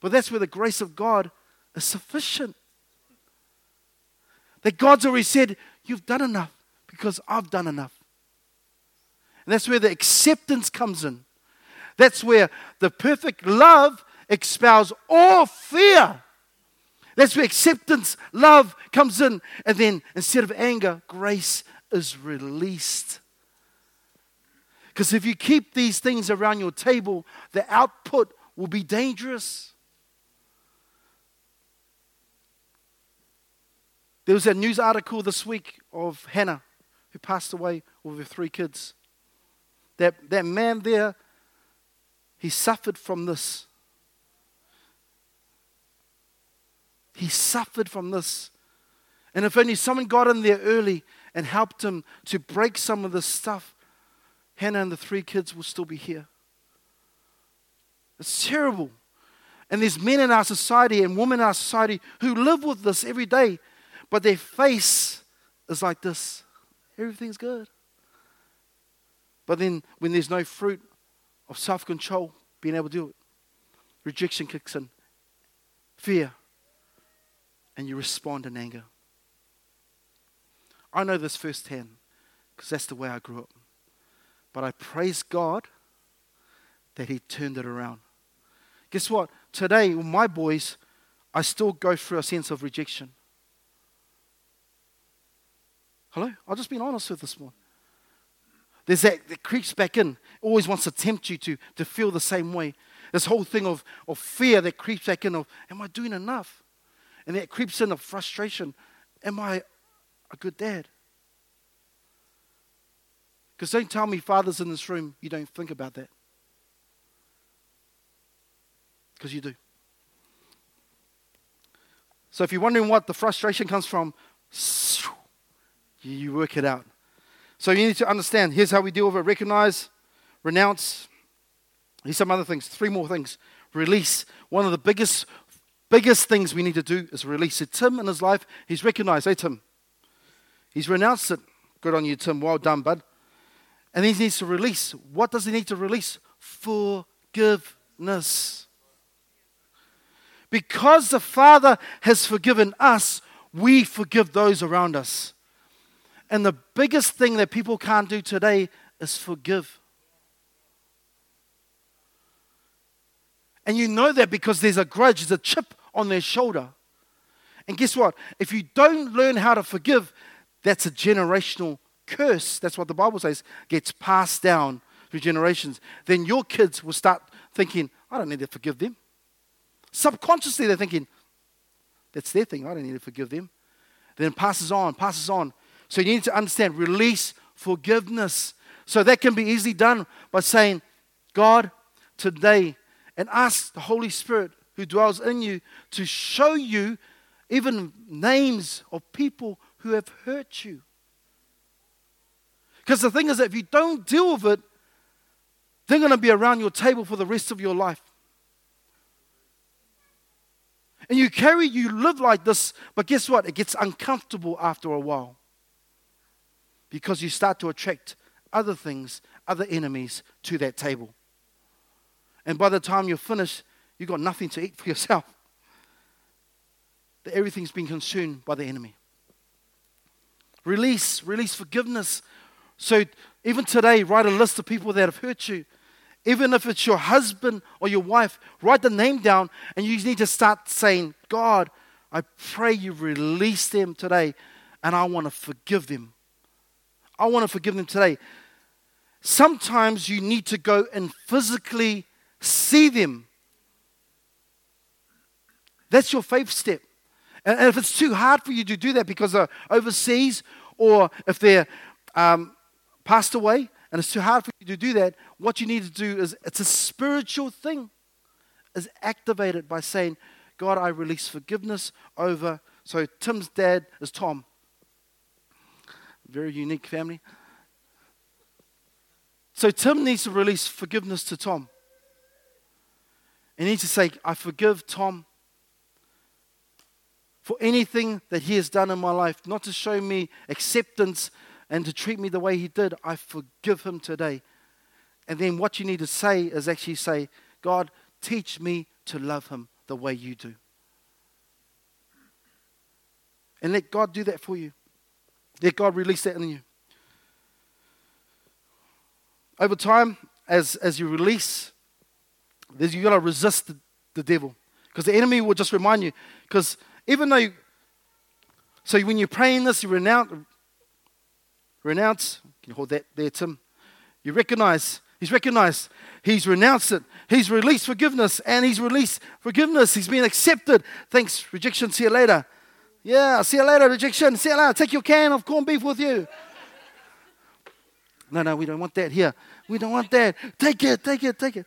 But that's where the grace of God is sufficient. That God's already said, You've done enough because I've done enough. And that's where the acceptance comes in. That's where the perfect love expels all fear. That's where acceptance, love comes in. And then instead of anger, grace is released. Because if you keep these things around your table, the output will be dangerous. There was a news article this week of Hannah, who passed away with her three kids. That, that man there, he suffered from this. He suffered from this. And if only someone got in there early and helped him to break some of this stuff, Hannah and the three kids will still be here. It's terrible. And there's men in our society and women in our society who live with this every day, but their face is like this everything's good. But then when there's no fruit of self control, being able to do it, rejection kicks in, fear, and you respond in anger. I know this firsthand because that's the way I grew up. But I praise God that He turned it around. Guess what? Today, with my boys, I still go through a sense of rejection. Hello? I've just been honest with this one. There's that that creeps back in, always wants to tempt you to, to feel the same way. This whole thing of, of fear that creeps back in of, am I doing enough? And that creeps in of frustration. Am I a good dad? Because don't tell me, fathers in this room, you don't think about that. Because you do. So if you're wondering what the frustration comes from, you work it out. So you need to understand here's how we deal with it recognize, renounce. Here's some other things, three more things. Release. One of the biggest, biggest things we need to do is release it. Tim in his life, he's recognized, hey, Tim, he's renounced it. Good on you, Tim. Well done, bud. And he needs to release. What does he need to release? Forgiveness. Because the Father has forgiven us, we forgive those around us. And the biggest thing that people can't do today is forgive. And you know that because there's a grudge, there's a chip on their shoulder. And guess what? If you don't learn how to forgive, that's a generational curse. That's what the Bible says, gets passed down through generations. Then your kids will start thinking, I don't need to forgive them. Subconsciously, they're thinking, that's their thing. I don't need to forgive them. Then passes on, passes on. So you need to understand release forgiveness. So that can be easily done by saying, God, today, and ask the Holy Spirit who dwells in you to show you even names of people who have hurt you. Because the thing is that if you don't deal with it, they're going to be around your table for the rest of your life. And you carry, you live like this, but guess what? It gets uncomfortable after a while because you start to attract other things, other enemies to that table. And by the time you're finished, you've got nothing to eat for [LAUGHS] yourself. That everything's been consumed by the enemy. Release, release forgiveness. So even today, write a list of people that have hurt you. Even if it's your husband or your wife, write the name down and you need to start saying, God, I pray you release them today and I want to forgive them. I want to forgive them today. Sometimes you need to go and physically see them. That's your faith step. And if it's too hard for you to do that because they're overseas or if they're um, passed away and it's too hard for you to do that, what you need to do is it's a spiritual thing. Is activated by saying, God, I release forgiveness over. So Tim's dad is Tom very unique family. So Tim needs to release forgiveness to Tom. He needs to say, I forgive Tom for anything that he has done in my life, not to show me acceptance and to treat me the way he did. I forgive him today. And then what you need to say is actually say, God, teach me to love him the way you do. And let God do that for you. Let God release that in you. Over time, as, as you release, you've got to resist the, the devil. Because the enemy will just remind you. Because even though, you, so when you're praying this, you renounce, renounce, can you hold that there, Tim? You recognize, he's recognized, he's renounced it, he's released forgiveness, and he's released forgiveness, he's been accepted. Thanks, rejection, see you later. Yeah, see you later, rejection. See you later. Take your can of corned beef with you. No, no, we don't want that here. We don't want that. Take it, take it, take it.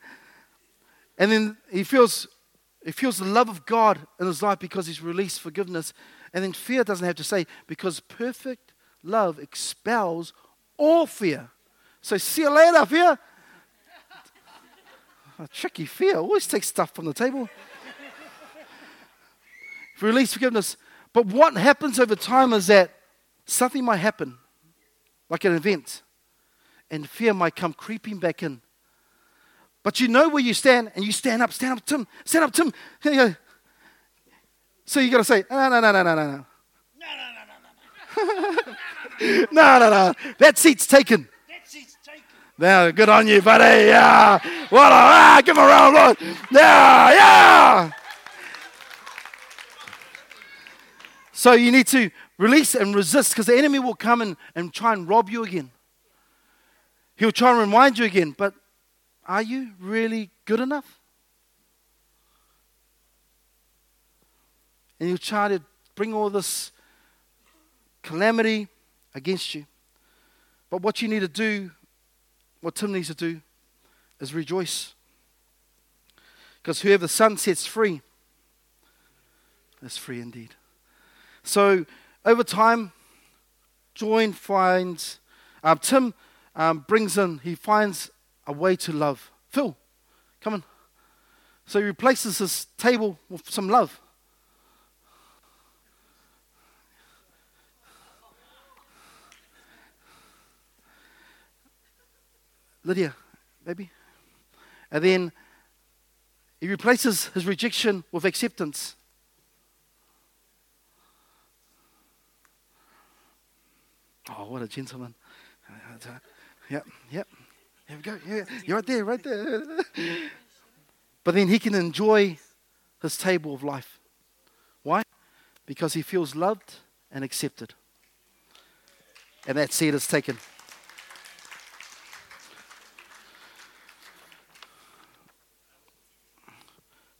And then he feels he feels the love of God in his life because he's released forgiveness. And then fear doesn't have to say, because perfect love expels all fear. So see you later, fear. A tricky fear always takes stuff from the table. Release forgiveness. But what happens over time is that something might happen, like an event, and fear might come creeping back in. But you know where you stand, and you stand up, stand up, Tim, stand up, Tim. So you got to say, no, no, no, no, no, no, no. no, no, no. No, no, no, no. No, no. That seat's taken. That seat's taken. Now, good on you, buddy. Yeah. What a, ah, give a round of applause. Yeah, yeah. So you need to release and resist because the enemy will come and, and try and rob you again. He'll try and remind you again, but are you really good enough? And he'll try to bring all this calamity against you. But what you need to do, what Tim needs to do, is rejoice. Because whoever the Son sets free is free indeed. So over time, Join finds, um, Tim um, brings in, he finds a way to love. Phil, come on. So he replaces his table with some love. Lydia, baby. And then he replaces his rejection with acceptance. Oh, what a gentleman. Uh, uh, yep, yep. Here we go. Yeah, you're right there, right there. [LAUGHS] but then he can enjoy his table of life. Why? Because he feels loved and accepted. And that seed is taken.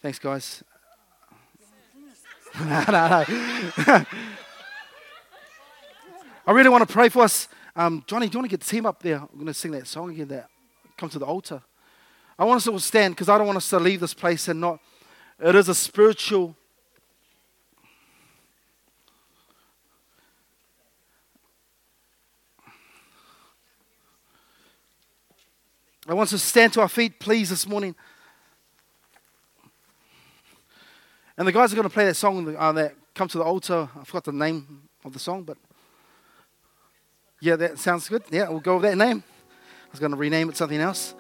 Thanks, guys. [LAUGHS] no, no, no. [LAUGHS] I really want to pray for us. Um, Johnny, do you want to get the team up there? I'm going to sing that song again. That come to the altar. I want us to all stand because I don't want us to leave this place and not. It is a spiritual. I want us to stand to our feet, please, this morning. And the guys are going to play that song uh, that come to the altar. I forgot the name of the song, but yeah, that sounds good. Yeah, we'll go with that name. I was going to rename it something else.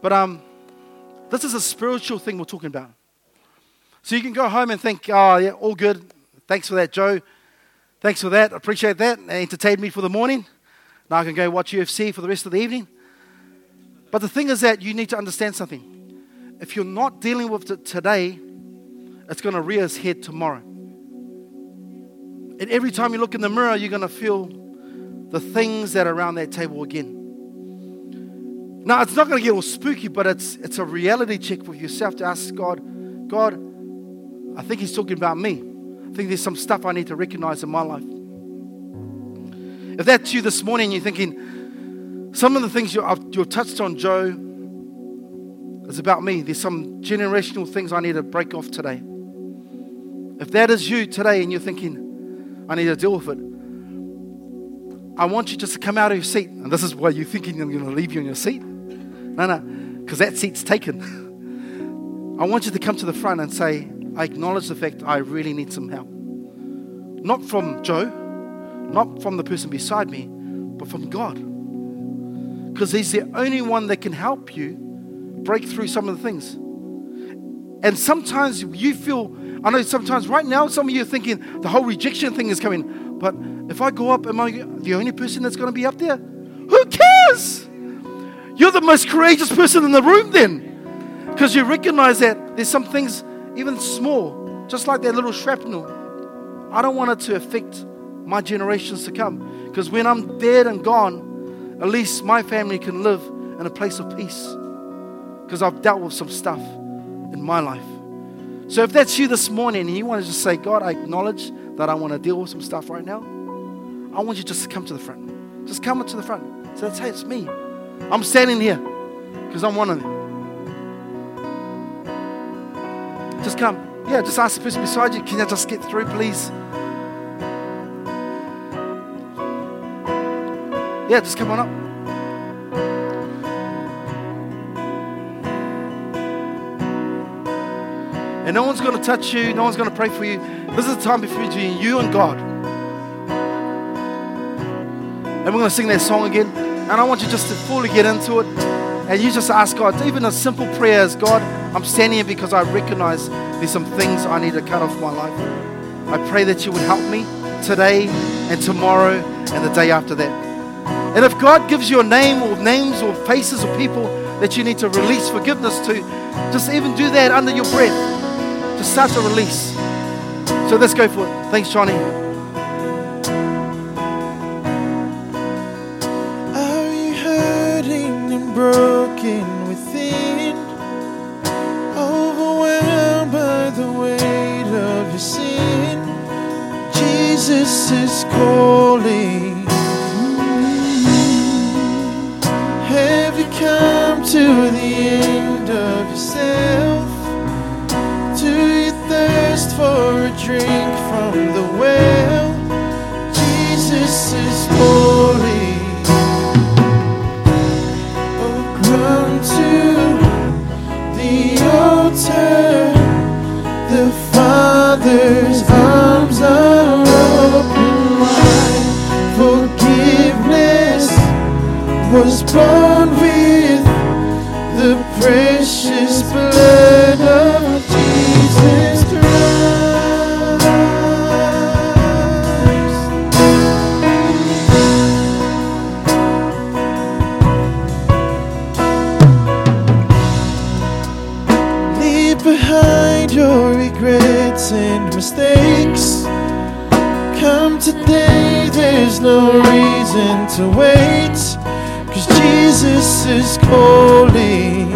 But um, this is a spiritual thing we're talking about. So you can go home and think, oh, yeah, all good. Thanks for that, Joe. Thanks for that. Appreciate that. It entertained me for the morning. Now I can go watch UFC for the rest of the evening. But the thing is that you need to understand something. If you're not dealing with it today, it's going to rear its head tomorrow. And every time you look in the mirror, you're going to feel the things that are around that table again. Now, it's not going to get all spooky, but it's, it's a reality check for yourself to ask God, God, I think He's talking about me. I think there's some stuff I need to recognize in my life. If that's you this morning, you're thinking, some of the things you, you've touched on, Joe, is about me. There's some generational things I need to break off today. If that is you today and you're thinking, I need to deal with it, I want you just to come out of your seat. And this is why you're thinking I'm going to leave you in your seat. No, no, because that seat's taken. [LAUGHS] I want you to come to the front and say, I acknowledge the fact I really need some help. Not from Joe, not from the person beside me, but from God. Because He's the only one that can help you break through some of the things. And sometimes you feel, I know sometimes right now, some of you are thinking the whole rejection thing is coming. But if I go up, am I the only person that's going to be up there? Who cares? You're the most courageous person in the room then. Because you recognize that there's some things, even small, just like that little shrapnel. I don't want it to affect my generations to come. Because when I'm dead and gone, at least my family can live in a place of peace. Because I've dealt with some stuff in my life. So if that's you this morning and you want to just say, God, I acknowledge that I want to deal with some stuff right now, I want you just to come to the front. Just come to the front. So that's hey, it's me. I'm standing here because I'm one of them. Just come. Yeah, just ask the person beside you, can I just get through, please? Yeah, just come on up. And no one's going to touch you, no one's going to pray for you. This is the time between you and God. And we're going to sing that song again. And I want you just to fully get into it. And you just ask God, even a simple prayer is God, I'm standing here because I recognize there's some things I need to cut off my life. I pray that you would help me today and tomorrow and the day after that. And if God gives you a name or names or faces or people that you need to release forgiveness to, just even do that under your breath. Just start to release. So let's go for it. Thanks, Johnny. Are you hurting and broken within? Overwhelmed by the weight of your sin? Jesus is calling. To wait. Cause Jesus is calling.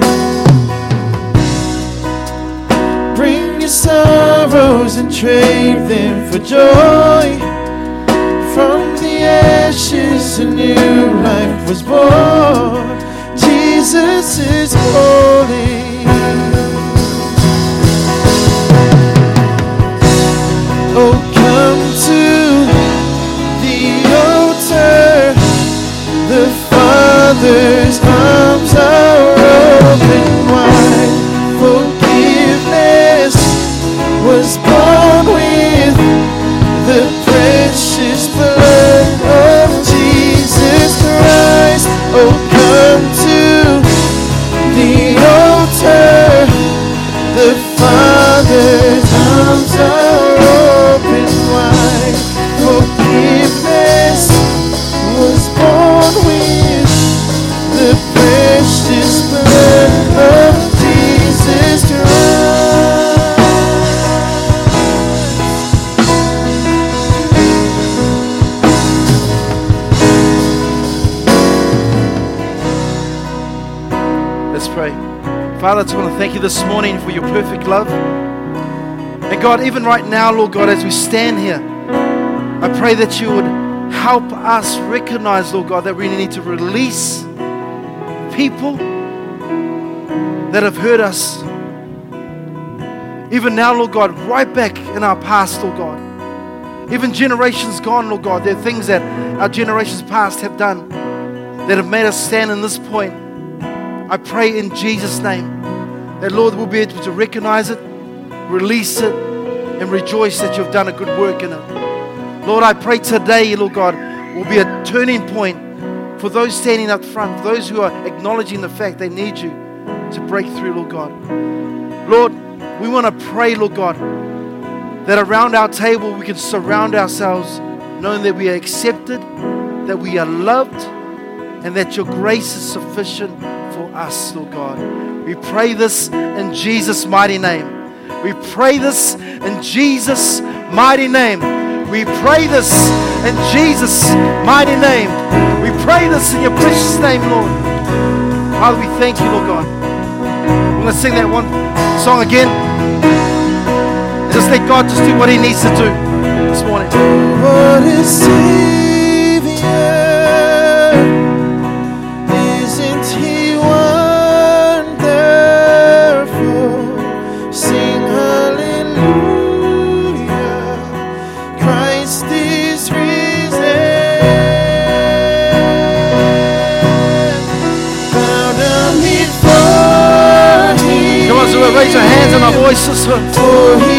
Bring your sorrows and trade them for joy. From the ashes, a new life was born. Father, I just want to thank you this morning for your perfect love. And God, even right now, Lord God, as we stand here, I pray that you would help us recognize, Lord God, that we need to release people that have hurt us. Even now, Lord God, right back in our past, Lord God. Even generations gone, Lord God, there are things that our generations past have done that have made us stand in this point. I pray in Jesus' name that, Lord, we'll be able to recognize it, release it, and rejoice that you've done a good work in it. Lord, I pray today, Lord God, will be a turning point for those standing up front, those who are acknowledging the fact they need you to break through, Lord God. Lord, we want to pray, Lord God, that around our table we can surround ourselves knowing that we are accepted, that we are loved, and that your grace is sufficient for us, Lord God. We pray this in Jesus' mighty name. We pray this in Jesus' mighty name. We pray this in Jesus' mighty name. We pray this in your precious name, Lord. Father, we thank you, Lord God. We're going to sing that one song again. Just let God just do what He needs to do this morning. What a Savior! Raise your hands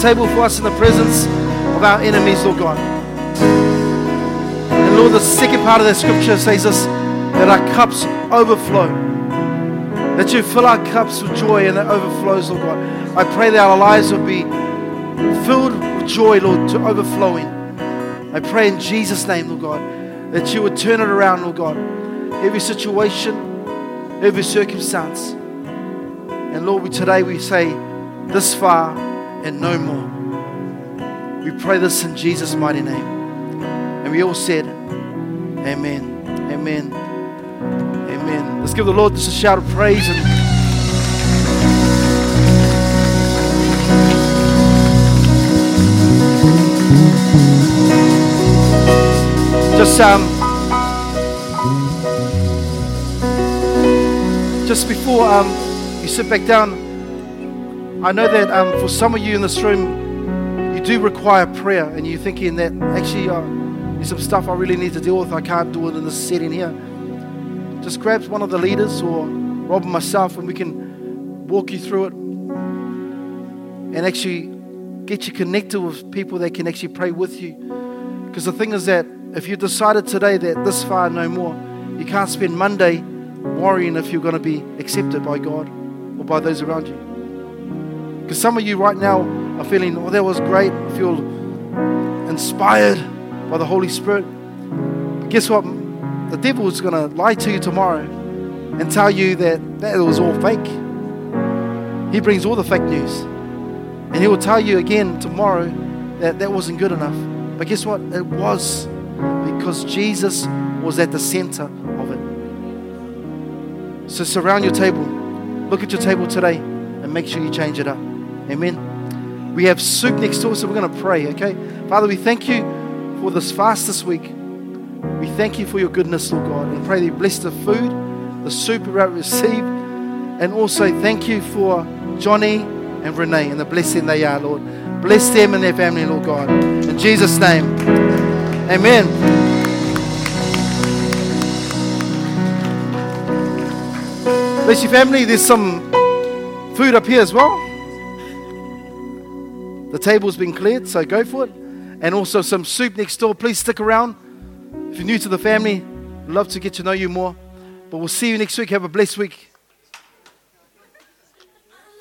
table for us in the presence of our enemies, Lord God. And Lord, the second part of that scripture says this that our cups overflow. That you fill our cups with joy and that overflows, Lord God. I pray that our lives will be filled with joy, Lord, to overflowing. I pray in Jesus' name, Lord God, that you would turn it around, Lord God. Every situation, every circumstance. And Lord, we, today we say, this far and no more. We pray this in Jesus' mighty name. And we all said, Amen. Amen. Amen. Let's give the Lord just a shout of praise and just um just before um you sit back down I know that um, for some of you in this room you do require prayer and you're thinking that actually uh, there's some stuff I really need to deal with I can't do it in this setting here just grab one of the leaders or Rob and myself and we can walk you through it and actually get you connected with people that can actually pray with you because the thing is that if you decided today that this far no more, you can't spend Monday worrying if you're going to be accepted by God or by those around you. Because some of you right now are feeling, oh, that was great. I feel inspired by the Holy Spirit. But guess what? The devil is going to lie to you tomorrow and tell you that that was all fake. He brings all the fake news. And he will tell you again tomorrow that that wasn't good enough. But guess what? It was because Jesus was at the center of it. So surround your table, look at your table today, and make sure you change it up. Amen. We have soup next door, so we're going to pray, okay? Father, we thank you for this fast this week. We thank you for your goodness, Lord God, and pray that you bless the food, the soup we received, and also thank you for Johnny and Renee and the blessing they are, Lord. Bless them and their family, Lord God. In Jesus' name. Amen. Bless your family. There's some food up here as well. The table's been cleared, so go for it. And also some soup next door. Please stick around. If you're new to the family, love to get to know you more. But we'll see you next week. Have a blessed week.